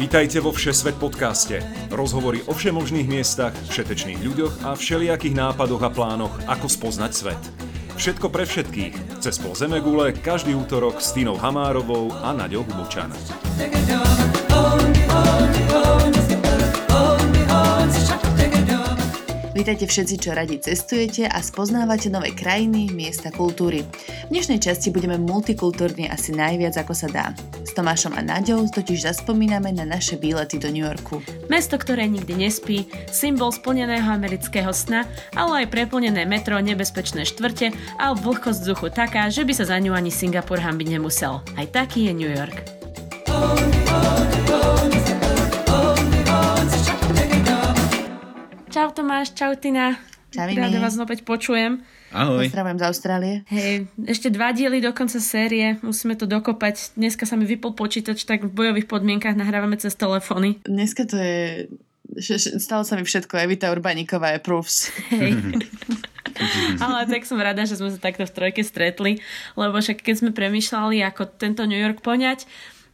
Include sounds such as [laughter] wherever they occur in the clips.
Vítajte vo Všesvet podcaste. Rozhovory o všemožných miestach, všetečných ľuďoch a všelijakých nápadoch a plánoch, ako spoznať svet. Všetko pre všetkých. Cez pol Zemegule každý útorok s Tínou Hamárovou a Naďou Hubočan. Vítajte všetci, čo radi cestujete a spoznávate nové krajiny, miesta, kultúry. V dnešnej časti budeme multikultúrni asi najviac ako sa dá. S Tomášom a Naďou totiž zaspomíname na naše výlety do New Yorku. Mesto, ktoré nikdy nespí, symbol splneného amerického sna, ale aj preplnené metro, nebezpečné štvrte a vlhkosť vzduchu taká, že by sa za ňu ani Singapur hambiť nemusel. Aj taký je New York. Čau Tomáš, čau Tina. Čau, Rada vás opäť počujem. Ahoj. Pozdravujem z Austrálie. Hej, ešte dva diely do konca série, musíme to dokopať. Dneska sa mi vypol počítač, tak v bojových podmienkach nahrávame cez telefóny. Dneska to je... Stalo sa mi všetko, Evita Urbaníková je proofs. Hej. [laughs] Ale tak som rada, že sme sa takto v trojke stretli, lebo však keď sme premýšľali, ako tento New York poňať,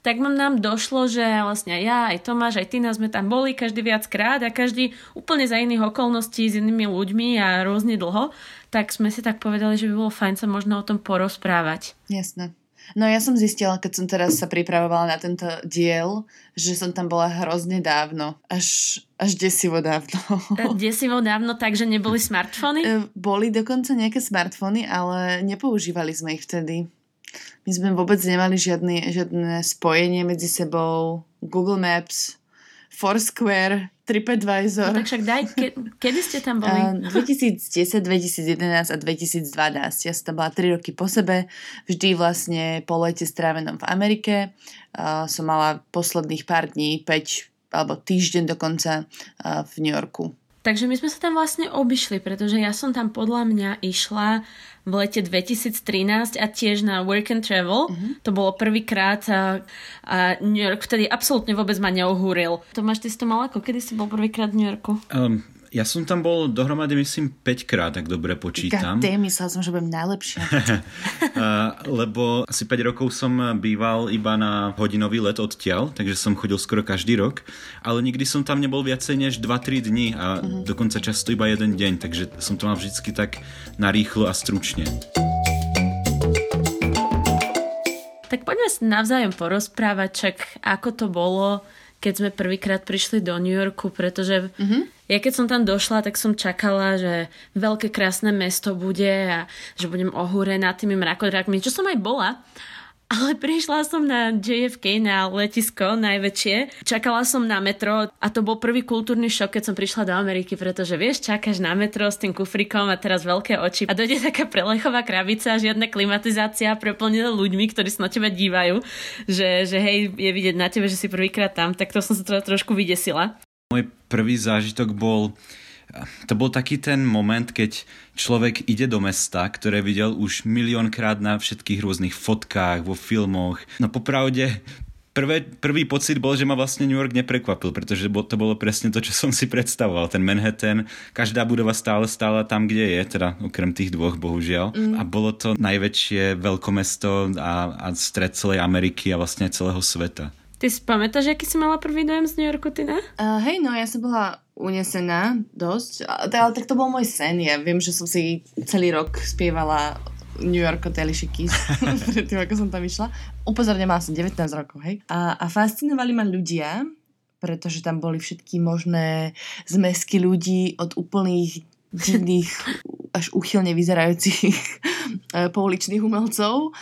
tak nám došlo, že vlastne ja, aj Tomáš, aj Tina sme tam boli každý viackrát a každý úplne za iných okolností s inými ľuďmi a rôzne dlho, tak sme si tak povedali, že by bolo fajn sa možno o tom porozprávať. Jasné. No ja som zistila, keď som teraz sa pripravovala na tento diel, že som tam bola hrozne dávno. Až, až desivo dávno. Desivo dávno tak, že neboli smartfóny? E, Boli dokonca nejaké smartfóny, ale nepoužívali sme ich vtedy. My sme vôbec nemali žiadny, žiadne spojenie medzi sebou. Google Maps, Foursquare, No TripAdvisor. tak však daj, ke, kedy ste tam boli? [laughs] A 2010, 2011 a 2012. Ja som tam bola 3 roky po sebe, vždy vlastne po lete strávenom v Amerike. A som mala posledných pár dní, 5 alebo týždeň dokonca a v New Yorku. Takže my sme sa tam vlastne obišli, pretože ja som tam podľa mňa išla v lete 2013 a tiež na Work and Travel. Uh-huh. To bolo prvýkrát a, a New York vtedy absolútne vôbec ma neohúril. Tomáš, ty si to mal ako? Kedy si bol prvýkrát v New Yorku? Um, ja som tam bol dohromady, myslím, 5 krát, ak dobre počítam. God myslel som, že budem najlepšia. [laughs] Lebo asi 5 rokov som býval iba na hodinový let odtiaľ, takže som chodil skoro každý rok, ale nikdy som tam nebol viacej než 2-3 dní a uh-huh. dokonca často iba jeden deň, takže som to mal vždycky tak narýchlo a stručne. Tak poďme navzájom porozprávať, čak ako to bolo, keď sme prvýkrát prišli do New Yorku, pretože mm-hmm. ja keď som tam došla, tak som čakala, že veľké krásne mesto bude a že budem ohúrená tými mrakodrákmi, čo som aj bola. Ale prišla som na JFK, na letisko najväčšie. Čakala som na metro a to bol prvý kultúrny šok, keď som prišla do Ameriky, pretože vieš, čakáš na metro s tým kufrikom a teraz veľké oči a dojde taká prelechová krabica, žiadna klimatizácia preplnená ľuďmi, ktorí sa na teba dívajú, že, že hej, je vidieť na tebe, že si prvýkrát tam, tak to som sa teda trošku vydesila. Môj prvý zážitok bol to bol taký ten moment, keď človek ide do mesta, ktoré videl už miliónkrát na všetkých rôznych fotkách, vo filmoch. No popravde, prvé, prvý pocit bol, že ma vlastne New York neprekvapil, pretože to bolo presne to, čo som si predstavoval. Ten Manhattan, každá budova stále stála tam, kde je, teda okrem tých dvoch, bohužiaľ. Mm. A bolo to najväčšie veľkomesto a, a stred celej Ameriky a vlastne celého sveta. Ty si pamätáš, aký si mala prvý dojem z New Yorku, Tina? Uh, hej, no ja som bola unesená dosť, A- ale tak to bol môj sen. Ja viem, že som si celý rok spievala New York od Alicia Keys predtým, ako som tam išla. Upozorne, mala som 19 rokov, hej. A, a fascinovali ma ľudia, pretože tam boli všetky možné zmesky ľudí od úplných divných [laughs] až úchylne vyzerajúcich eh, pouličných umelcov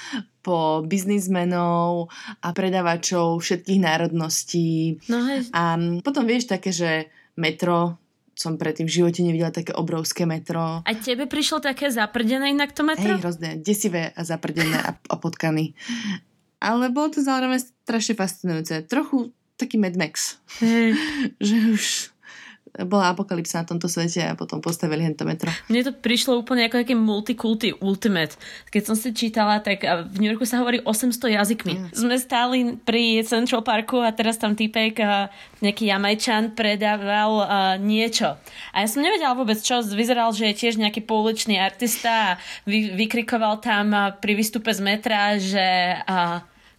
po biznismenov a predávačov všetkých národností. No hej, A potom vieš také, že metro, som predtým v živote nevidela také obrovské metro. a tebe prišlo také zaprdené inak to metro? Hej, hrozné, desivé a zaprdené a, a potkany. Ale bolo to zároveň strašne fascinujúce. Trochu taký Mad Max. Hej. [laughs] že už bola apokalypsa na tomto svete a potom postavili hento metro. Mne to prišlo úplne ako taký multikulty ultimate. Keď som si čítala, tak v New Yorku sa hovorí 800 jazykmi. Mm. Sme stáli pri Central Parku a teraz tam týpek, nejaký Jamajčan predával niečo. A ja som nevedela vôbec čo, vyzeral, že je tiež nejaký pouličný artista a vy, vykrikoval tam pri výstupe z metra, že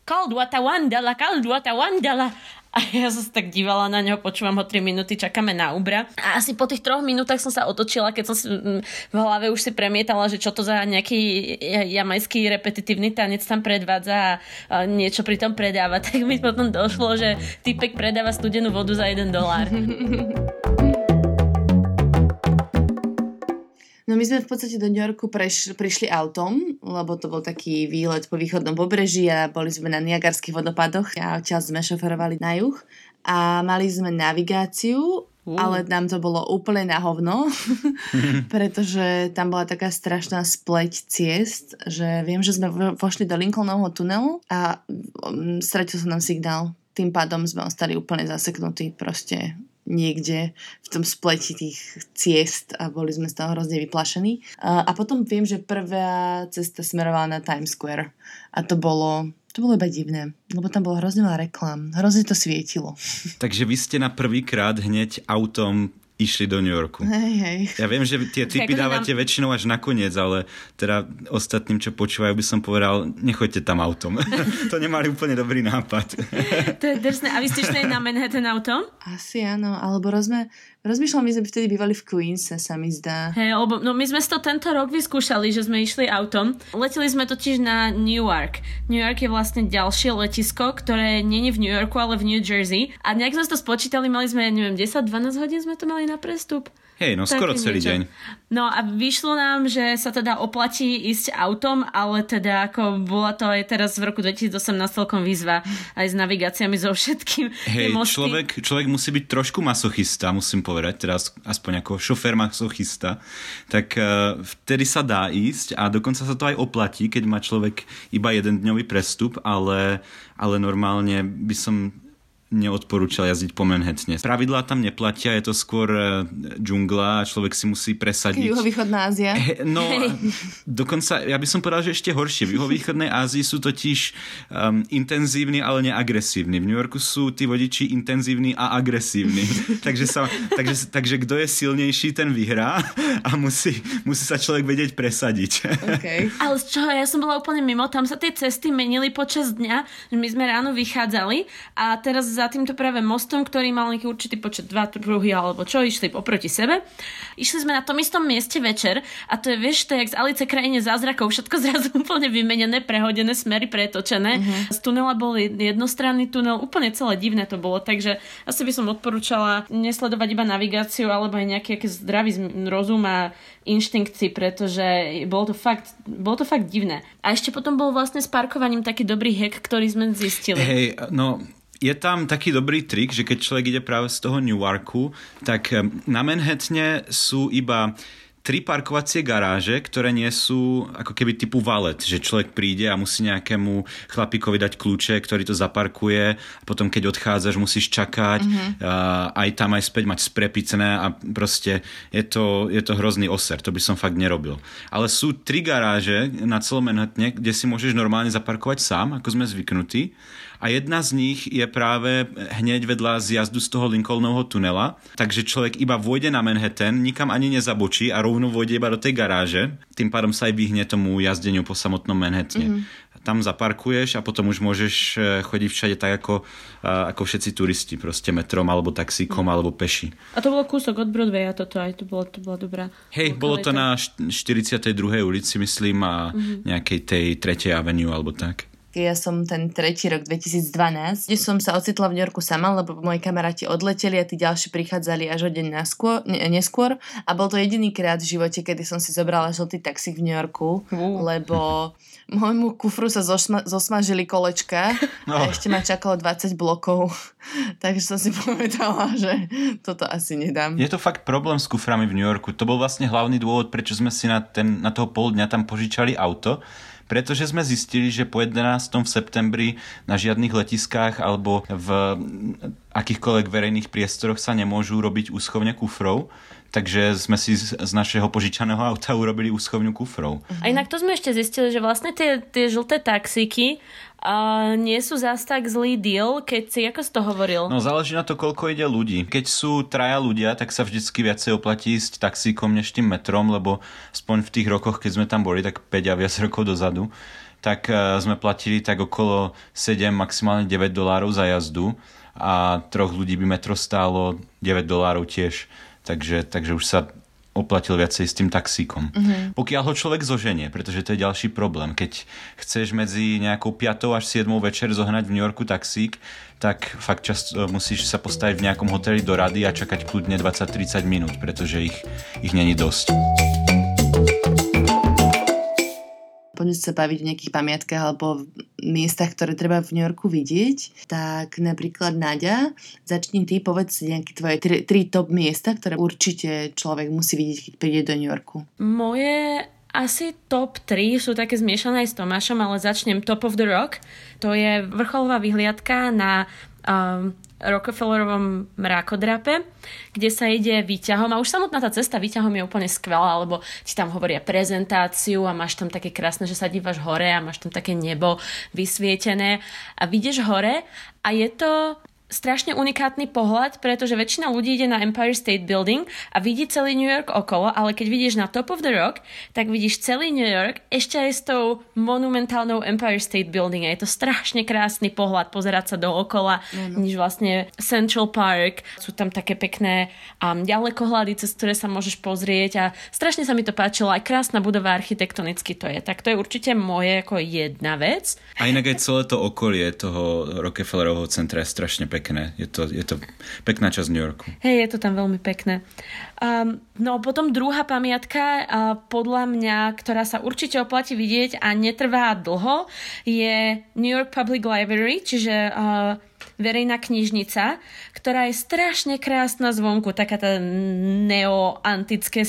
Cold water wandala, cold water wandala. A ja som sa tak dívala na neho, počúvam ho 3 minúty, čakáme na Ubra. A asi po tých troch minútach som sa otočila, keď som si v hlave už si premietala, že čo to za nejaký jamajský repetitívny tanec tam predvádza a niečo pri tom predáva. [laughs] Tak mi potom došlo, že typek predáva studenú vodu za 1 dolár. [laughs] No my sme v podstate do New Yorku preš, prišli autom, lebo to bol taký výlet po východnom pobreží a boli sme na Niagarských vodopadoch a čas sme šoferovali na juh a mali sme navigáciu, uh. ale nám to bolo úplne na hovno, [laughs] pretože tam bola taká strašná spleť ciest, že viem, že sme vošli do Lincolnovho tunelu a um, stratil sa nám signál. Tým pádom sme ostali úplne zaseknutí proste niekde v tom spleti tých ciest a boli sme z toho hrozne vyplašení. A, potom viem, že prvá cesta smerovala na Times Square a to bolo to bolo iba divné, lebo tam bolo hrozne veľa reklám. Hrozne to svietilo. Takže vy ste na prvýkrát hneď autom išli do New Yorku. Hej, hej. Ja viem, že tie typy dávate nám... väčšinou až nakoniec, ale teda ostatným, čo počúvajú, by som povedal, nechoďte tam autom. [laughs] to nemali úplne dobrý nápad. to je drsné. A vy ste šli na Manhattan autom? Asi áno, alebo rozme, Rozmýšľam, my sme vtedy bývali v Queens, sa mi zdá. Hej, lebo no my sme to tento rok vyskúšali, že sme išli autom. Leteli sme totiž na Newark. New York je vlastne ďalšie letisko, ktoré nie je v New Yorku, ale v New Jersey. A nejak sme to spočítali, mali sme, neviem, 10-12 hodín sme to mali na prestup. Hej, no skoro celý niečo. deň. No a vyšlo nám, že sa teda oplatí ísť autom, ale teda ako bola to aj teraz v roku 2018 celkom výzva aj s navigáciami so všetkým. Hej, človek, človek musí byť trošku masochista, musím povedať, teraz aspoň ako šofér masochista, tak uh, vtedy sa dá ísť a dokonca sa to aj oplatí, keď má človek iba jeden dňový prestup, ale, ale normálne by som neodporúčal jazdiť po Manhattane. Pravidlá tam neplatia, je to skôr e, džungla a človek si musí presadiť. Juhovýchodná Ázia. No, dokonca, ja by som povedal, že ešte horšie. V juhovýchodnej Ázii sú totiž um, intenzívni, ale neagresívni. V New Yorku sú tí vodiči intenzívni a agresívni. [laughs] takže, sa, takže, takže kto je silnejší, ten vyhrá a musí, musí sa človek vedieť presadiť. Okay. [laughs] ale z čoho? Ja som bola úplne mimo. Tam sa tie cesty menili počas dňa. My sme ráno vychádzali a teraz za týmto práve mostom, ktorý mal nejaký určitý počet dva pruhy alebo čo, išli oproti sebe. Išli sme na tom istom mieste večer a to je, vieš, to je jak z Alice krajine zázrakov, všetko [laughs] zrazu úplne vymenené, prehodené, smery pretočené. Uh-huh. Z tunela bol jednostranný tunel, úplne celé divné to bolo, takže asi by som odporúčala nesledovať iba navigáciu alebo aj nejaký zdravý rozum a inštinkci, pretože bolo to fakt, bolo to fakt divné. A ešte potom bol vlastne s parkovaním taký dobrý hack, ktorý sme zistili. Hej, no je tam taký dobrý trik, že keď človek ide práve z toho Newarku, tak eh, na Manhattane sú iba tri parkovacie garáže, ktoré nie sú ako keby typu valet, že človek príde a musí nejakému chlapíkovi dať kľúče, ktorý to zaparkuje a potom keď odchádzaš musíš čakať mm-hmm. a aj tam aj späť mať sprepicené a proste je to, je to hrozný oser, to by som fakt nerobil. Ale sú tri garáže na celom Manhattane, kde si môžeš normálne zaparkovať sám, ako sme zvyknutí a jedna z nich je práve hneď vedľa zjazdu z toho Lincolnovho tunela, takže človek iba vôjde na Manhattan, nikam ani nezabočí a rovno vôjde iba do tej garáže, tým pádom sa aj vyhne tomu jazdeniu po samotnom Manhattane. Mm-hmm tam zaparkuješ a potom už môžeš e, chodiť všade tak ako, ako všetci turisti, proste metrom alebo taxíkom mm. alebo peši. A to bolo kúsok od Broadwaya toto aj, to bolo, to bola dobrá Hej, bolo to na 42. ulici, myslím, a mm-hmm. nejakej tej 3. avenue alebo tak ja som ten tretí rok 2012, kde som sa ocitla v New Yorku sama, lebo moji kamaráti odleteli a tí ďalší prichádzali až o deň naskôr, ne, neskôr a bol to jediný krát v živote, kedy som si zobrala žltý taxík v New Yorku, uh. lebo môjmu kufru sa zosma, zosmažili kolečka [laughs] no. a ešte ma čakalo 20 blokov, [laughs] takže som si povedala, že toto asi nedám. Je to fakt problém s kuframi v New Yorku. To bol vlastne hlavný dôvod, prečo sme si na, ten, na toho pol dňa tam požičali auto, pretože sme zistili, že po 11. v septembri na žiadnych letiskách alebo v akýchkoľvek verejných priestoroch sa nemôžu robiť úschovne kufrov, takže sme si z, našeho požičaného auta urobili úschovňu kufrov. A inak to sme ešte zistili, že vlastne tie, tie žlté taxíky uh, nie sú zás tak zlý deal, keď si, ako si to hovoril? No záleží na to, koľko ide ľudí. Keď sú traja ľudia, tak sa vždycky viacej oplatí ísť taxíkom než tým metrom, lebo aspoň v tých rokoch, keď sme tam boli, tak 5 a viac [laughs] rokov dozadu, tak uh, sme platili tak okolo 7, maximálne 9 dolárov za jazdu a troch ľudí by metro stálo 9 dolárov tiež, takže, takže už sa oplatil viacej s tým taxíkom. Mm-hmm. Pokiaľ ho človek zoženie, pretože to je ďalší problém. Keď chceš medzi nejakou 5. až 7. večer zohnať v New Yorku taxík, tak fakt často musíš sa postaviť v nejakom hoteli do rady a čakať kľudne 20-30 minút, pretože ich, ich není dosť. Poďme sa baviť o nejakých pamiatkách alebo miestach, ktoré treba v New Yorku vidieť, tak napríklad Nadia, začni ty, povedz nejaké tvoje tri, tri top miesta, ktoré určite človek musí vidieť, keď príde do New Yorku. Moje asi top 3 sú také zmiešané s Tomášom, ale začnem Top of the Rock. To je vrcholová vyhliadka na um, Rockefellerovom mrakodrape, kde sa ide výťahom. A už samotná tá cesta výťahom je úplne skvelá, lebo ti tam hovoria prezentáciu a máš tam také krásne, že sa dívaš hore a máš tam také nebo vysvietené. A vidíš hore a je to strašne unikátny pohľad, pretože väčšina ľudí ide na Empire State Building a vidí celý New York okolo, ale keď vidíš na Top of the Rock, tak vidíš celý New York ešte aj s tou monumentálnou Empire State Building a je to strašne krásny pohľad pozerať sa dookola, mm. niž vlastne Central Park, sú tam také pekné um, ďalekohľady, cez ktoré sa môžeš pozrieť a strašne sa mi to páčilo, aj krásna budova architektonicky to je, tak to je určite moje ako jedna vec. A inak aj celé to okolie toho Rockefellerovho centra je strašne pekné. Je to, je to pekná časť New Yorku. Hej, je to tam veľmi pekné. Um, no potom druhá pamiatka, uh, podľa mňa, ktorá sa určite oplatí vidieť a netrvá dlho, je New York Public Library, čiže uh, verejná knižnica, ktorá je strašne krásna zvonku, taká tá neoantické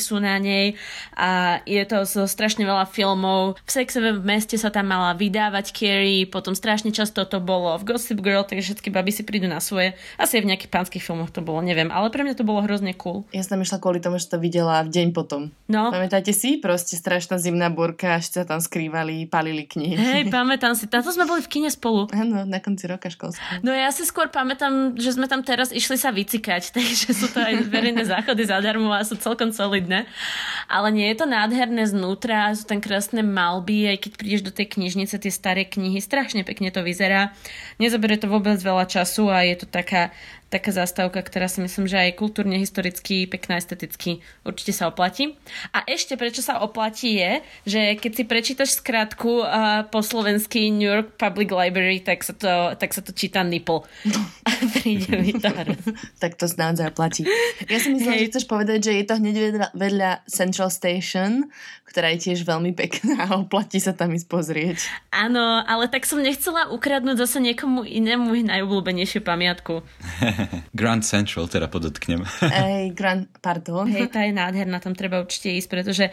sú na nej a je to zo strašne veľa filmov. V Sexe v meste sa tam mala vydávať Carrie, potom strašne často to bolo v Gossip Girl, takže všetky baby si prídu na svoje. Asi aj v nejakých pánskych filmoch to bolo, neviem, ale pre mňa to bolo hrozne cool. Ja som tam išla kvôli tomu, že to videla v deň potom. No. Pamätáte si? Proste strašná zimná burka, až sa tam skrývali, palili knihy. Hej, pamätám si. Táto sme boli v kine spolu. Áno, na konci roka školského. No ja si skôr pamätám, že sme tam teraz išli sa vycikať, [laughs] takže sú to aj verejné záchody zadarmo a sú celkom solidné. Ale nie je to nádherné znútra, sú tam krásne malby, aj keď prídeš do tej knižnice, tie staré knihy, strašne pekne to vyzerá. Nezabere to vôbec veľa času a je to taká taká zastávka, ktorá si myslím, že aj kultúrne, historicky, pekná, esteticky určite sa oplatí. A ešte prečo sa oplatí je, že keď si prečítaš skratku uh, po slovensky New York Public Library, tak sa to, tak sa to číta nipple. [laughs] Príde mi to Tak to naozaj platí. Ja si myslím, hey. že chceš povedať, že je to hneď vedľa, vedľa Central Station, ktorá je tiež veľmi pekná a oplatí sa tam ísť pozrieť. Áno, ale tak som nechcela ukradnúť zase niekomu inému najobľúbenejšiu pamiatku. [laughs] [laughs] Grand Central teda podotknem. [laughs] Ej, Grand, pardon. Hej, tá je nádherná, tam treba určite ísť, pretože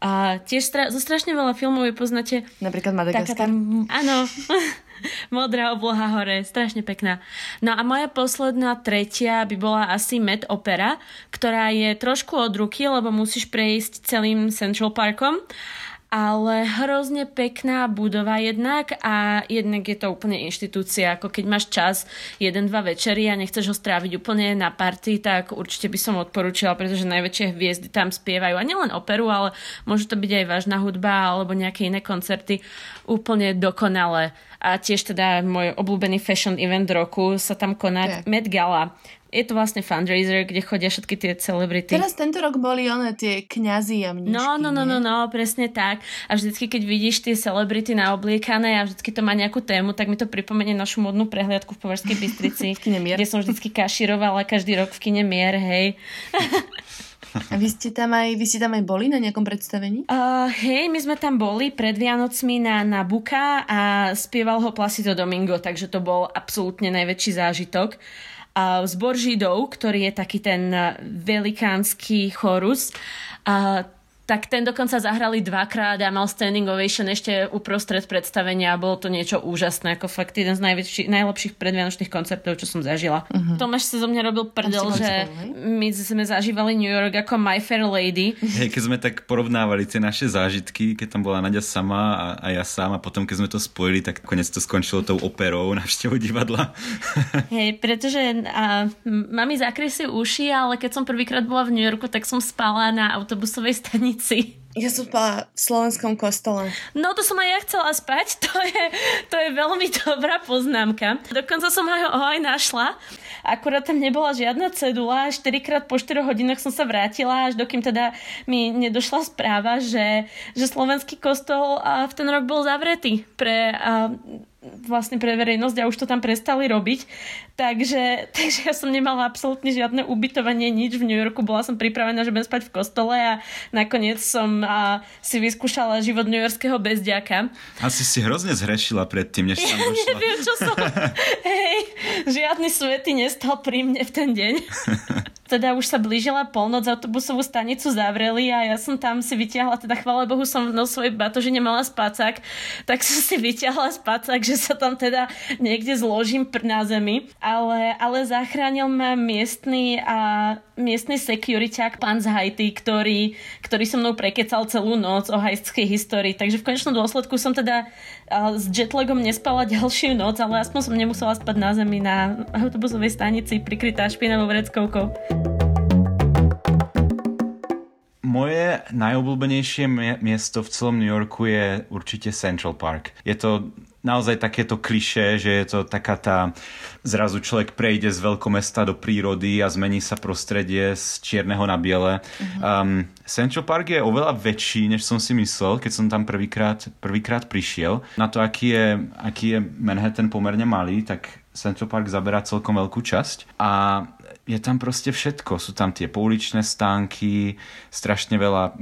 uh, tiež stra- zo strašne veľa filmov je poznáte. Napríklad Madagaskar. Tam, áno, [laughs] modrá obloha hore, strašne pekná. No a moja posledná tretia by bola asi Met Opera, ktorá je trošku od ruky, lebo musíš prejsť celým Central Parkom ale hrozne pekná budova jednak a jednak je to úplne inštitúcia, ako keď máš čas jeden, dva večery a nechceš ho stráviť úplne na party, tak určite by som odporúčila, pretože najväčšie hviezdy tam spievajú. A nielen operu, ale môže to byť aj vážna hudba alebo nejaké iné koncerty. Úplne dokonale. A tiež teda môj obľúbený fashion event roku sa tam koná Met Gala je to vlastne fundraiser, kde chodia všetky tie celebrity. Teraz tento rok boli one tie kňazi a mnišky. No, no, no, no, no, presne tak. A vždycky, keď vidíš tie celebrity naobliekané a vždycky to má nejakú tému, tak mi to pripomenie našu modnú prehliadku v Považskej Bystrici, [laughs] v kine Mier. kde som vždycky kaširovala každý rok v kine Mier, hej. A vy ste tam aj, vy ste tam aj boli na nejakom predstavení? Uh, hej, my sme tam boli pred Vianocmi na Nabuka a spieval ho Placido Domingo, takže to bol absolútne najväčší zážitok zbor Židov, ktorý je taký ten velikánsky chorus. Tak ten dokonca zahrali dvakrát a mal standing ovation ešte uprostred predstavenia a bolo to niečo úžasné, ako fakt jeden z najväčší, najlepších predvianočných koncertov, čo som zažila. Uh-huh. Tomáš sa zo mňa robil prdel, že my sme zažívali New York ako My Fair Lady. Hej, keď sme tak porovnávali tie naše zážitky, keď tam bola Nadia sama a, a ja sám a potom keď sme to spojili, tak konec to skončilo tou operou návštevou divadla. [laughs] Hej, pretože a, mami zakrysi uši, ale keď som prvýkrát bola v New Yorku, tak som spala na autobusovej stanici stanici. Ja som spala v slovenskom kostole. No to som aj ja chcela spať, [laughs] to je, to je veľmi dobrá poznámka. Dokonca som ho, ho aj našla. Akurát tam nebola žiadna cedula, 4 krát po 4 hodinách som sa vrátila, až dokým teda mi nedošla správa, že, že slovenský kostol v ten rok bol zavretý pre vlastne pre verejnosť a už to tam prestali robiť. Takže, [laughs] takže ja som nemala absolútne žiadne ubytovanie, nič v New Yorku. Bola som pripravená, že budem spať v kostole a nakoniec som a, si vyskúšala život newyorského bezďaka. Asi si hrozne zhrešila predtým, než som [laughs] došla. Ja neviem, čo som... [laughs] Hej, žiadny svety nestal pri mne v ten deň. Teda už sa blížila polnoc, autobusovú stanicu zavreli a ja som tam si vyťahla, teda chvála Bohu som no svoj batoži nemala spacák, tak som si vyťahla spacák, že sa tam teda niekde zložím pr na zemi, ale, ale zachránil ma miestny a miestny sekuriťák, pán z Haiti, ktorý, ktorý so mnou prekecal celú noc o haitskej histórii, takže v konečnom dôsledku som teda s jetlagom nespala ďalšiu noc, ale aspoň som nemusela spať na zemi na autobusovej stanici prikrytá špinavou vreckovkou. Moje najobľúbenejšie miesto v celom New Yorku je určite Central Park. Je to naozaj takéto kliše, že je to taká tá... Zrazu človek prejde z veľkomesta do prírody a zmení sa prostredie z čierneho na biele. Uh-huh. Um, Central Park je oveľa väčší, než som si myslel, keď som tam prvýkrát, prvýkrát prišiel. Na to, aký je, aký je Manhattan pomerne malý, tak Central Park zaberá celkom veľkú časť. A je tam proste všetko. Sú tam tie pouličné stánky, strašne veľa uh,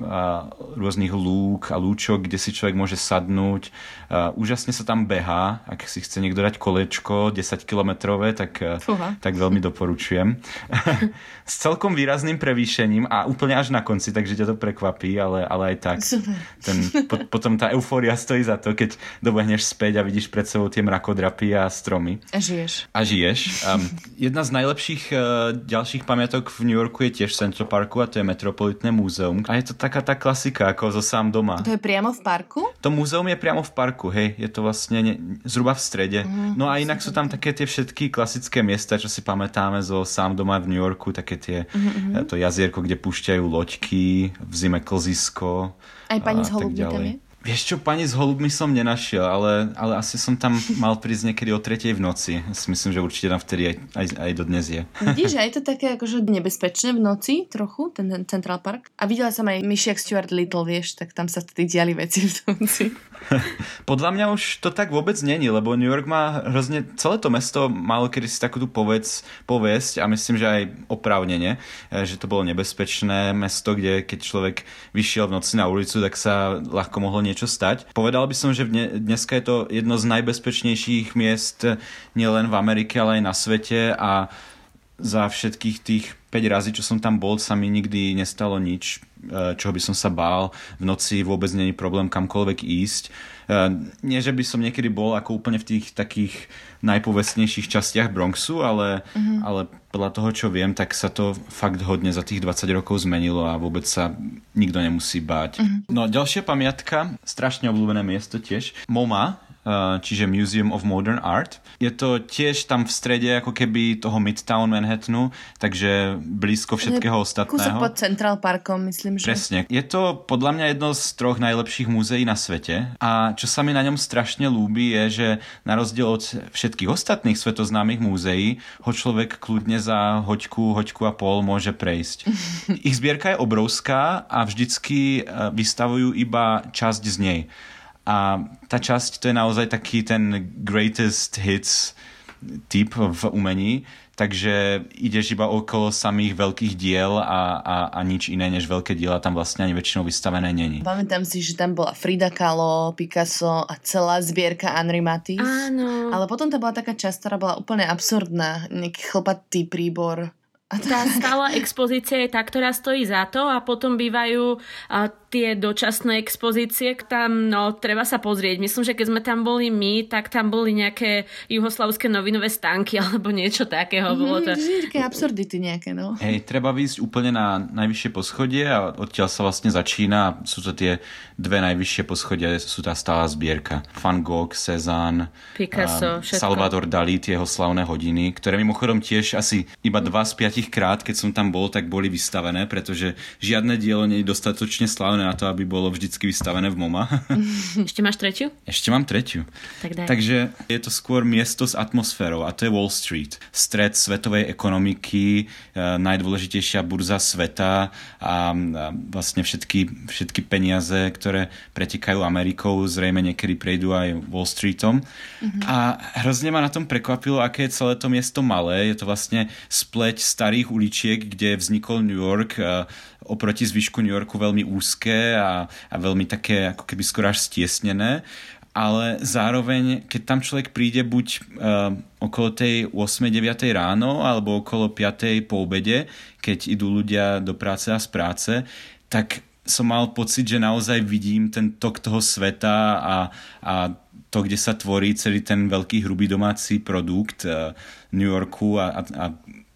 rôznych lúk a lúčok, kde si človek môže sadnúť. Uh, úžasne sa tam behá. Ak si chce niekto dať kolečko 10 kilometrové, tak, uh, tak veľmi doporučujem. [laughs] S celkom výrazným prevýšením a úplne až na konci, takže ťa to prekvapí, ale, ale aj tak. Ten, po, potom tá eufória stojí za to, keď dobehneš späť a vidíš pred sebou tie mrakodrapy a stromy. A žiješ. A žiješ. Um, jedna z najlepších uh, ďalších pamiatok v New Yorku je tiež Central Parku a to je Metropolitné múzeum. A je to taká tá klasika, ako zo sám doma. To je priamo v parku? To múzeum je priamo v parku, hej. Je to vlastne ne, zhruba v strede. Mm, no a inak sú tam také tie všetky klasické miesta, čo si pamätáme zo sám doma v New Yorku, také tie, mm-hmm. to jazierko, kde púšťajú loďky, v zime klzisko. Aj pani s tam je? Vieš čo, pani s holubmi som nenašiel, ale, ale asi som tam [laughs] mal prísť niekedy o tretej v noci. Si myslím, že určite tam vtedy aj, aj, aj dodnes je. Vidíš, aj to [laughs] také akože nebezpečné v noci trochu, ten, ten Central Park. A videla som aj Myšiak Stuart Little, vieš, tak tam sa vtedy diali veci v noci. [laughs] Podľa mňa už to tak vôbec není, lebo New York má hrozne, celé to mesto malo kedy si takú tú povedz, povesť a myslím, že aj oprávnene, eh, že to bolo nebezpečné mesto, kde keď človek vyšiel v noci na ulicu, tak sa ľahko mohlo niečo stať. Povedal by som, že dneska je to jedno z najbezpečnejších miest nielen v Amerike, ale aj na svete a za všetkých tých 5 razy, čo som tam bol, sa mi nikdy nestalo nič, e, čoho by som sa bál. V noci vôbec není problém kamkoľvek ísť. E, nie, že by som niekedy bol ako úplne v tých takých najpovestnejších častiach Bronxu, ale, mm-hmm. ale podľa toho, čo viem, tak sa to fakt hodne za tých 20 rokov zmenilo a vôbec sa nikto nemusí báť. Mm-hmm. No ďalšia pamiatka, strašne obľúbené miesto tiež, MoMA, čiže Museum of Modern Art. Je to tiež tam v strede ako keby toho Midtown Manhattanu, takže blízko všetkého ostatného. Kúsok pod Central Parkom, myslím, že. Presne. Je to podľa mňa jedno z troch najlepších múzeí na svete a čo sa mi na ňom strašne ľúbi je, že na rozdiel od všetkých ostatných svetoznámych múzeí ho človek kľudne za hoďku, hoďku a pol môže prejsť. [laughs] Ich zbierka je obrovská a vždycky eh, vystavujú iba časť z nej. A tá časť to je naozaj taký ten greatest hits typ v umení, takže ideš iba okolo samých veľkých diel a, a, a nič iné než veľké diela tam vlastne ani väčšinou vystavené není. Pamätám si, že tam bola Frida Kahlo, Picasso a celá zbierka Henri Matisse. Áno. Ale potom tam bola taká časť, ktorá bola úplne absurdná. Nejaký chlpatý príbor. A tá stála expozícia je tá, ktorá stojí za to a potom bývajú tie dočasné expozície, tam no, treba sa pozrieť. Myslím, že keď sme tam boli my, tak tam boli nejaké juhoslavské novinové stánky [laughs] alebo niečo takého. Mm, bolo to... Také absurdity nejaké, no. Hej, treba výjsť úplne na najvyššie poschodie a odtiaľ sa vlastne začína. Sú to tie dve najvyššie poschodia, sú tá stála zbierka. Van Gogh, Cezanne, Picasso, um, Salvador Dali, tie jeho slavné hodiny, ktoré mimochodom tiež asi iba dva z piatich krát, keď som tam bol, tak boli vystavené, pretože žiadne dielo nie je dostatočne slavné na to, aby bolo vždycky vystavené v MoMA. [laughs] Ešte máš tretiu? Ešte mám tretiu. Tak daj. Takže je to skôr miesto s atmosférou a to je Wall Street. Stred svetovej ekonomiky, e, najdôležitejšia burza sveta a, vlastne všetky, všetky peniaze, ktoré pretekajú Amerikou, zrejme niekedy prejdú aj Wall Streetom. Mm-hmm. A hrozne ma na tom prekvapilo, aké je celé to miesto malé. Je to vlastne spleť starých uličiek, kde vznikol New York a oproti zvyšku New Yorku veľmi úzke a, a veľmi také ako keby skoro až stiesnené ale zároveň, keď tam človek príde buď uh, okolo tej 8-9 ráno alebo okolo 5 po obede, keď idú ľudia do práce a z práce, tak som mal pocit, že naozaj vidím ten tok toho sveta a, a to, kde sa tvorí celý ten veľký hrubý domáci produkt uh, New Yorku a, a, a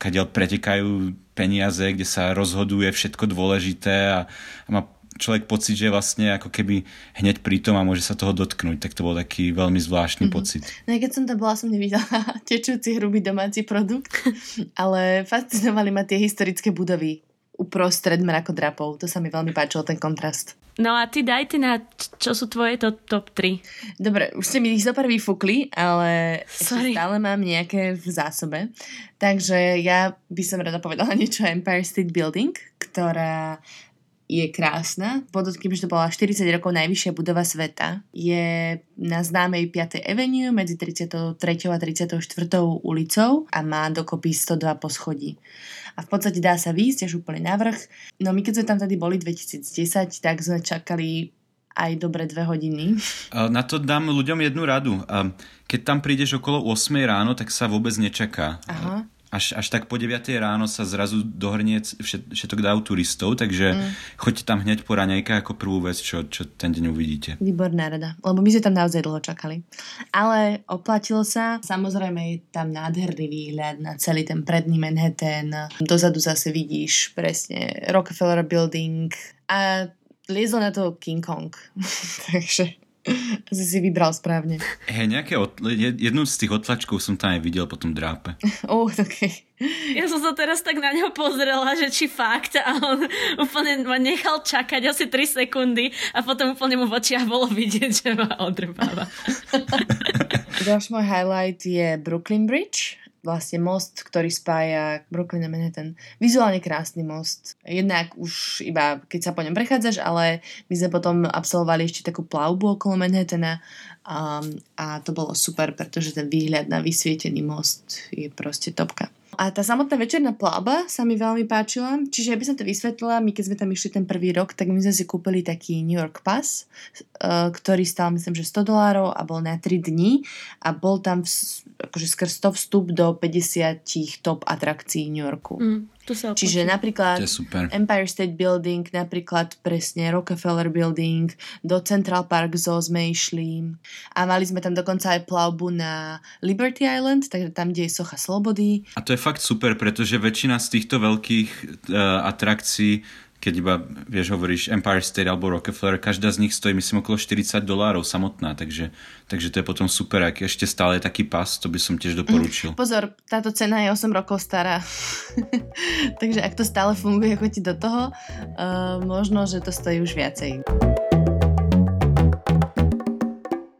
kadiaľ pretekajú peniaze, kde sa rozhoduje všetko dôležité a, a má človek pocit, že vlastne ako keby hneď pri tom a môže sa toho dotknúť, tak to bol taký veľmi zvláštny mm-hmm. pocit. No keď som tam bola, som nevidela [laughs] tečúci hrubý domáci produkt, [laughs] ale fascinovali ma tie historické budovy uprostred mrakodrapov. To sa mi veľmi páčilo, ten kontrast. No a ty daj ty na čo sú tvoje to, top 3. Dobre, už ste mi ich zo prvý fúkli, ale Sorry. ešte stále mám nejaké v zásobe. Takže ja by som rada povedala [laughs] niečo o Empire State Building, ktorá je krásna. Podotkým, že to bola 40 rokov najvyššia budova sveta. Je na známej 5. Avenue medzi 33. a 34. ulicou a má dokopy 102 poschodí. A v podstate dá sa výjsť až úplne na vrch. No my keď sme tam tady boli 2010, tak sme čakali aj dobre dve hodiny. Na to dám ľuďom jednu radu. Keď tam prídeš okolo 8 ráno, tak sa vôbec nečaká. Aha až, až tak po 9 ráno sa zrazu dohrnie všetok dáv turistov, takže mm. choďte tam hneď po raňajka ako prvú vec, čo, čo ten deň uvidíte. Výborná rada, lebo my sme tam naozaj dlho čakali. Ale oplatilo sa, samozrejme je tam nádherný výhľad na celý ten predný Manhattan, dozadu zase vidíš presne Rockefeller Building a liezol na to King Kong. [laughs] takže Asi si vybral správne. Hej, nejaké od, jednu z tých otlačkov som tam aj videl po tom drápe. [laughs] Oh, okay. Ja som sa teraz tak na neho pozrela, že či fakt a on úplne ma nechal čakať asi 3 sekundy a potom úplne mu v očiach bolo vidieť, že ma odrbáva. [laughs] Ďalší môj highlight je Brooklyn Bridge vlastne most, ktorý spája Brooklyn a Manhattan. Vizuálne krásny most. Jednak už iba keď sa po ňom prechádzaš, ale my sme potom absolvovali ešte takú plavbu okolo Manhattana a, a to bolo super, pretože ten výhľad na vysvietený most je proste topka. A tá samotná večerná plába sa mi veľmi páčila, čiže ja by som to vysvetlila, my keď sme tam išli ten prvý rok, tak my sme si kúpili taký New York Pass, uh, ktorý stal myslím, že 100 dolárov a bol na 3 dní a bol tam v, akože skrz to vstup do 50 top atrakcií New Yorku. Mm. To sa Čiže napríklad Empire State Building, napríklad presne Rockefeller Building, do Central Park Zoo sme išli a mali sme tam dokonca aj plavbu na Liberty Island, takže tam, kde je socha slobody. A to je fakt super, pretože väčšina z týchto veľkých uh, atrakcií keď iba, vieš, hovoríš Empire State alebo Rockefeller, každá z nich stojí, myslím, okolo 40 dolárov samotná, takže, takže to je potom super, ak ešte stále je taký pas, to by som tiež doporučil. Mm, [laughs] pozor, táto cena je 8 rokov stará, [laughs] takže ak to stále funguje, choďte do toho, uh, možno, že to stojí už viacej.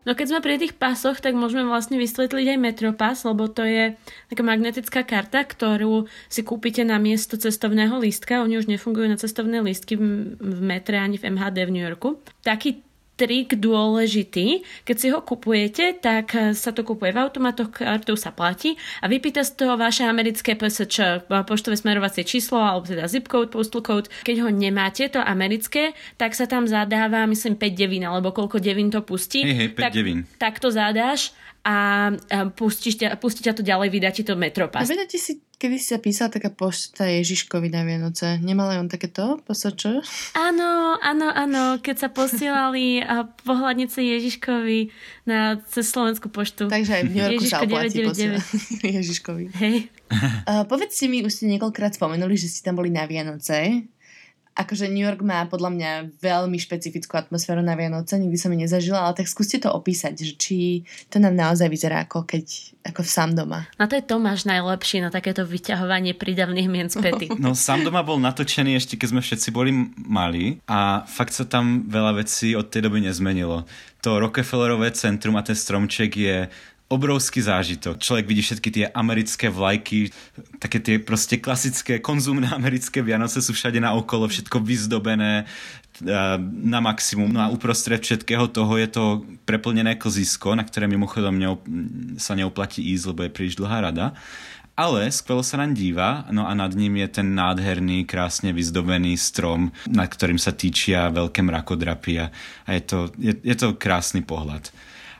No keď sme pri tých pasoch, tak môžeme vlastne vysvetliť aj Metropass, lebo to je taká magnetická karta, ktorú si kúpite na miesto cestovného lístka. Oni už nefungujú na cestovné lístky v, metre ani v MHD v New Yorku. Taký trik dôležitý. Keď si ho kupujete, tak eh, sa to kupuje v automatoch, kartou sa platí a vypýta z toho vaše americké PSČ, poštové smerovacie číslo alebo teda zip code, postal code. Keď ho nemáte, to americké, tak sa tam zadáva, myslím, 5 devín alebo koľko devín to pustí. Hej, hej, 5 tak, devín. Tak to zadáš a, a pustí, pustí ťa to ďalej, vydá ti to Metropass. A vedáte si Kedy si sa písala taká pošta Ježiškovi na Vianoce. Nemala on takéto posočo? Áno, áno, áno. Keď sa posielali pohľadnice Ježiškovi na cez Slovenskú poštu. Takže aj v New Yorku sa oplatí [laughs] Ježiškovi. Hej. Uh, povedzte mi, už ste niekoľkrát spomenuli, že ste tam boli na Vianoce. Akože New York má podľa mňa veľmi špecifickú atmosféru na Vianoce, nikdy som ju nezažila, ale tak skúste to opísať, že či to nám naozaj vyzerá ako keď, ako v sám doma. Na to je Tomáš najlepší, na takéto vyťahovanie prídavných mien z pety. [laughs] No sám doma bol natočený ešte keď sme všetci boli malí a fakt sa tam veľa vecí od tej doby nezmenilo. To Rockefellerové centrum a ten stromček je obrovský zážitok. Človek vidí všetky tie americké vlajky, také tie proste klasické konzumné americké Vianoce sú všade na okolo, všetko vyzdobené eh, na maximum. No a uprostred všetkého toho je to preplnené klzisko, na ktoré mimochodom neop- sa neoplatí ísť, lebo je príliš dlhá rada. Ale skvelo sa nám díva, no a nad ním je ten nádherný, krásne vyzdobený strom, nad ktorým sa týčia veľké mrakodrapy a je to, je, je to krásny pohľad.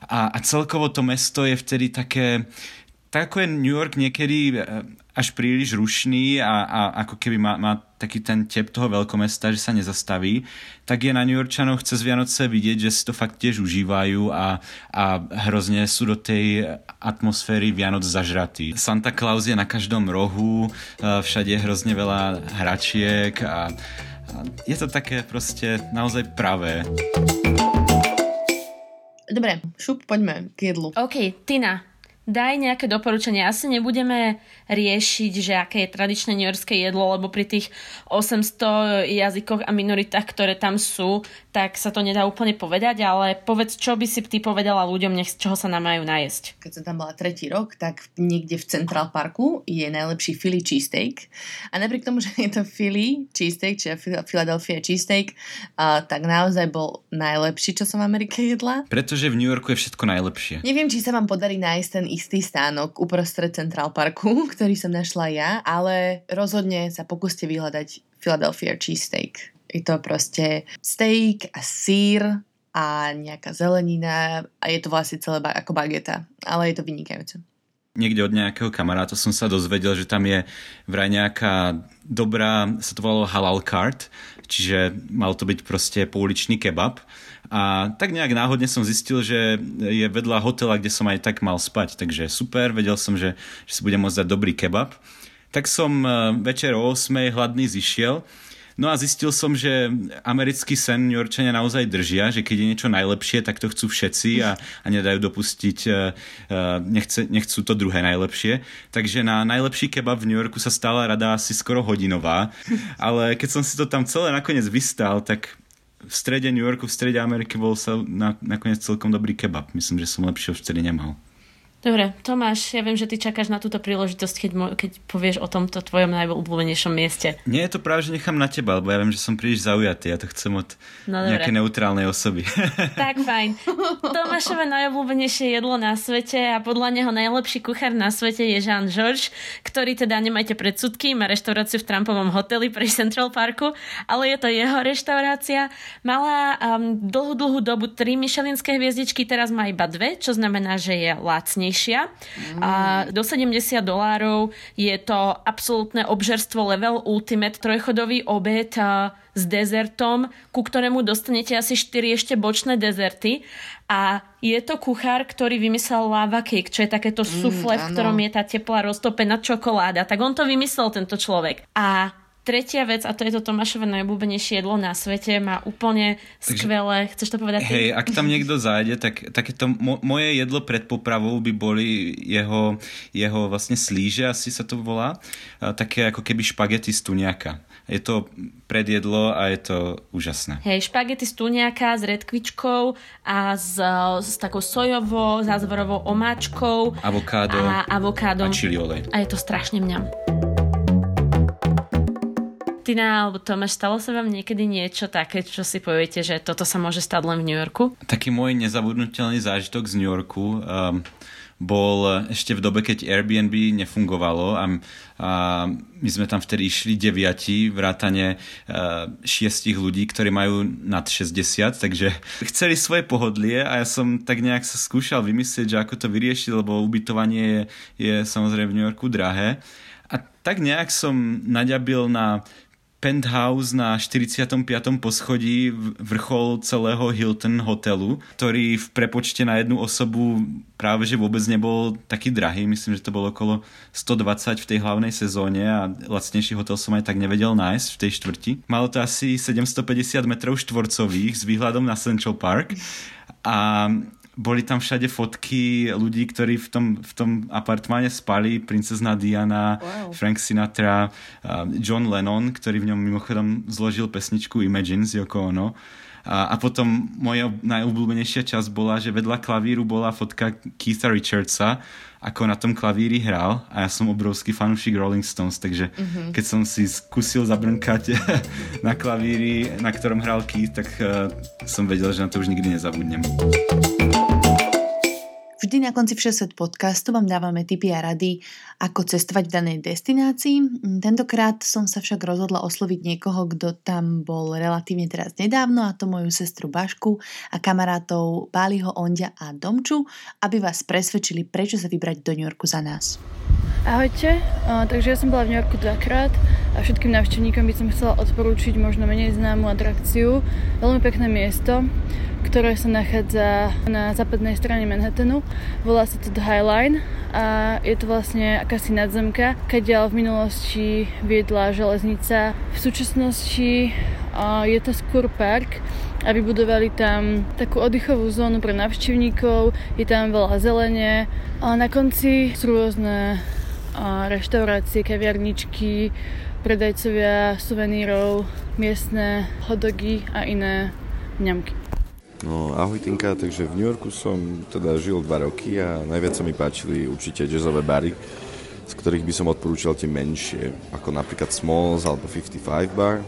A, a celkovo to mesto je vtedy také, tak ako je New York niekedy e, až príliš rušný a, a ako keby má, má taký ten tep toho veľkomesta, že sa nezastaví, tak je na New Yorkčanoch cez Vianoce vidieť, že si to fakt tiež užívajú a, a hrozne sú do tej atmosféry Vianoc zažratí. Santa Claus je na každom rohu, e, všade je hrozne veľa hračiek a, a je to také proste naozaj pravé. Dobre, šup, poďme k jedlu. OK, Tina, daj nejaké doporučenie. Asi nebudeme riešiť, že aké je tradičné newyorské jedlo, lebo pri tých 800 jazykoch a minoritách, ktoré tam sú, tak sa to nedá úplne povedať, ale povedz, čo by si ty povedala ľuďom, nech z čoho sa nám majú najesť. Keď som tam bola tretí rok, tak niekde v Central Parku je najlepší Philly cheesesteak. A napriek tomu, [laughs] že je to Philly cheesesteak, čiže Philadelphia cheesesteak, uh, tak naozaj bol najlepší, čo som v Amerike jedla. Pretože v New Yorku je všetko najlepšie. Neviem, či sa vám podarí nájsť ten istý stánok uprostred Central Parku, [laughs] ktorý som našla ja, ale rozhodne sa pokúste vyhľadať Philadelphia cheesesteak. Je to proste steak a sír a nejaká zelenina a je to vlastne celé ba- ako bageta, ale je to vynikajúce. Niekde od nejakého kamaráta som sa dozvedel, že tam je vraj nejaká dobrá, sa to volalo halal cart, čiže mal to byť proste pouličný kebab a tak nejak náhodne som zistil, že je vedľa hotela, kde som aj tak mal spať. Takže super, vedel som, že, že si budem môcť dať dobrý kebab. Tak som e, večer o 8 hladný zišiel No a zistil som, že americký sen New Yorkčania naozaj držia, že keď je niečo najlepšie, tak to chcú všetci a, a nedajú dopustiť, uh, nechce, nechcú to druhé najlepšie. Takže na najlepší kebab v New Yorku sa stala rada asi skoro hodinová, ale keď som si to tam celé nakoniec vystal, tak v strede New Yorku, v strede Ameriky bol sa na, nakoniec celkom dobrý kebab. Myslím, že som lepšieho vtedy nemal. Dobre, Tomáš, ja viem, že ty čakáš na túto príležitosť, keď, mo- keď povieš o tomto tvojom najobľúbenejšom mieste. Nie je to práve, že nechám na teba, lebo ja viem, že som príliš zaujatý. Ja to chcem od no, nejakej neutrálnej osoby. [laughs] Tak, fajn. Tomášové najobľúbenejšie jedlo na svete a podľa neho najlepší kuchár na svete je Jean George, ktorý teda nemajte predsudky, má reštauráciu v Trumpovom hoteli pri Central Parku, ale je to jeho reštaurácia. Mala um, dlhú, dlhú dobu tri myšelinské hviezdičky, teraz má iba dve, čo znamená, že je lacnejšie lacnejšia. Mm. A do 70 dolárov je to absolútne obžerstvo level ultimate, trojchodový obed s dezertom, ku ktorému dostanete asi 4 ešte bočné dezerty. A je to kuchár, ktorý vymyslel lava cake, čo je takéto sufle, mm, v ktorom je tá teplá roztopená čokoláda. Tak on to vymyslel, tento človek. A tretia vec, a to je to Tomášové najobľúbenejšie jedlo na svete, má úplne Takže, skvelé. Chceš to povedať? Hej, ak tam niekto zájde, tak takéto mo- moje jedlo pred popravou by boli jeho, jeho vlastne slíže, asi sa to volá. Také ako keby špagety z tuniaka. Je to predjedlo a je to úžasné. Hej, špagety z tuniaka s redkvičkou a s, s takou sojovou, zázvorovou omáčkou. Avokádo. A avokádom. A čili olej. A je to strašne mňam. Tina alebo Tomáš, stalo sa vám niekedy niečo také, čo si poviete, že toto sa môže stať len v New Yorku? Taký môj nezabudnutelný zážitok z New Yorku um, bol ešte v dobe, keď Airbnb nefungovalo a, a my sme tam vtedy išli deviati, vrátane uh, šiestich ľudí, ktorí majú nad 60, takže chceli svoje pohodlie a ja som tak nejak sa skúšal vymyslieť, že ako to vyriešiť, lebo ubytovanie je, je samozrejme v New Yorku drahé. A tak nejak som naďabil na penthouse na 45. poschodí vrchol celého Hilton hotelu, ktorý v prepočte na jednu osobu práve že vôbec nebol taký drahý. Myslím, že to bolo okolo 120 v tej hlavnej sezóne a lacnejší hotel som aj tak nevedel nájsť v tej štvrti. Malo to asi 750 metrov štvorcových s výhľadom na Central Park a boli tam všade fotky ľudí, ktorí v tom, v tom apartmáne spali, princezna Diana, wow. Frank Sinatra, John Lennon, ktorý v ňom mimochodom zložil pesničku Imagine z Yoko Ono. A, a potom moja najobľúbenejšia časť bola, že vedľa klavíru bola fotka Keitha Richardsa, ako na tom klavíri hral a ja som obrovský fanúšik Rolling Stones, takže mm-hmm. keď som si skúsil zabrnkať [laughs] na klavíri, na ktorom hral Keith, tak uh, som vedel, že na to už nikdy nezabudnem. Vždy na konci Všesvet podcastu vám dávame tipy a rady, ako cestovať v danej destinácii. Tentokrát som sa však rozhodla osloviť niekoho, kto tam bol relatívne teraz nedávno, a to moju sestru Bašku a kamarátov Báliho, Ondia a Domču, aby vás presvedčili, prečo sa vybrať do New Yorku za nás. Ahojte, takže ja som bola v New Yorku dvakrát a všetkým návštevníkom by som chcela odporúčiť možno menej známu atrakciu. Veľmi pekné miesto, ktoré sa nachádza na západnej strane Manhattanu. Volá sa to The High Line a je to vlastne akási nadzemka, keď v minulosti viedla železnica. V súčasnosti je to skôr park a vybudovali tam takú oddychovú zónu pre návštevníkov, je tam veľa zelene a na konci sú rôzne reštaurácie, kaviarničky, predajcovia suvenírov, miestne hodogy a iné ňamky. No, ahoj Tinka, takže v New Yorku som teda žil dva roky a najviac sa mi páčili určite jazzové bary, z ktorých by som odporúčal tie menšie, ako napríklad Smalls alebo 55 Bar,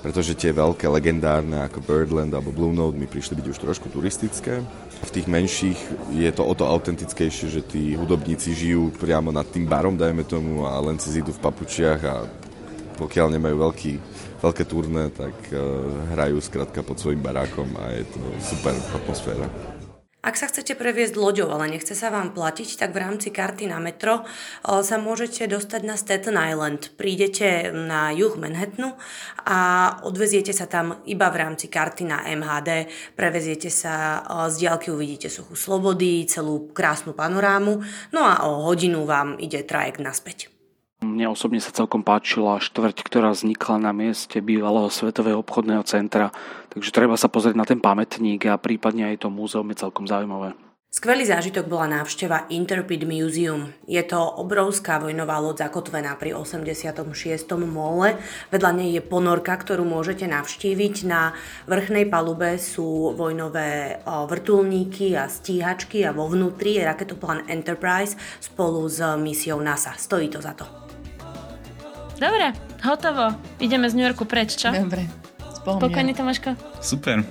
pretože tie veľké, legendárne ako Birdland alebo Blue Note mi prišli byť už trošku turistické. V tých menších je to o to autentickejšie, že tí hudobníci žijú priamo nad tým barom, dajme tomu, a len si zídu v papučiach a pokiaľ nemajú veľký veľké turné, tak uh, hrajú skrátka pod svojim barákom a je to super atmosféra. Ak sa chcete previesť loďou, ale nechce sa vám platiť, tak v rámci karty na metro eh, sa môžete dostať na Staten Island. Prídete na juh Manhattanu a odveziete sa tam iba v rámci karty na MHD. Preveziete sa, eh, z diálky uvidíte suchu slobody, celú krásnu panorámu, no a o hodinu vám ide trajekt naspäť. Mne osobne sa celkom páčila štvrť, ktorá vznikla na mieste bývalého Svetového obchodného centra, takže treba sa pozrieť na ten pamätník a prípadne aj to múzeum je celkom zaujímavé. Skvelý zážitok bola návšteva Interpid Museum. Je to obrovská vojnová loď zakotvená pri 86. mole. Vedľa nej je ponorka, ktorú môžete navštíviť. Na vrchnej palube sú vojnové vrtulníky a stíhačky a vo vnútri je raketoplán Enterprise spolu s misiou NASA. Stojí to za to. Dobre, hotovo. Ideme z New Yorku preč, čo? Dobre. Spokojný, Tomáško? Super.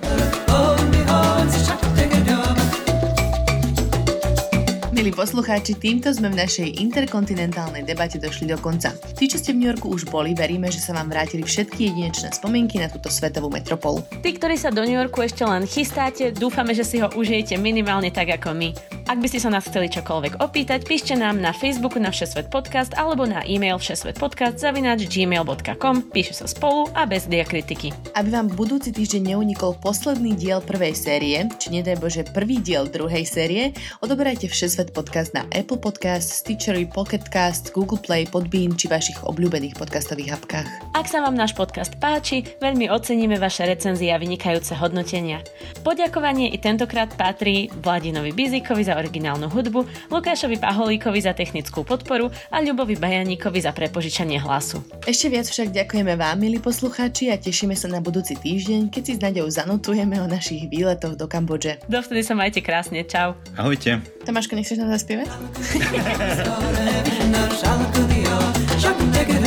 Milí poslucháči, týmto sme v našej interkontinentálnej debate došli do konca. Tí, čo ste v New Yorku už boli, veríme, že sa vám vrátili všetky jedinečné spomienky na túto svetovú metropolu. Tí, ktorí sa do New Yorku ešte len chystáte, dúfame, že si ho užijete minimálne tak ako my. Ak by ste sa nás chceli čokoľvek opýtať, píšte nám na Facebooku na Všesvet podcast alebo na e-mail všesvetpodcast zavináč gmail.com, píše sa spolu a bez diakritiky. Aby vám budúci týždeň neunikol posledný diel prvej série, či nedaj Bože prvý diel druhej série, odoberajte Všesvet podcast na Apple Podcast, Stitchery, Pocketcast, Google Play, Podbean či vašich obľúbených podcastových apkách. Ak sa vám náš podcast páči, veľmi oceníme vaše recenzie a vynikajúce hodnotenia. Poďakovanie i tentokrát patrí Vladinovi Bizikovi za originálnu hudbu, Lukášovi Paholíkovi za technickú podporu a Ľubovi Bajaníkovi za prepožičanie hlasu. Ešte viac však ďakujeme vám, milí poslucháči, a tešíme sa na budúci týždeň, keď si s Naďou zanotujeme o našich výletoch do Kambodže. Dovtedy sa majte krásne, čau. Ahojte. Tomáško, nechceš nám zaspievať? [laughs] [laughs]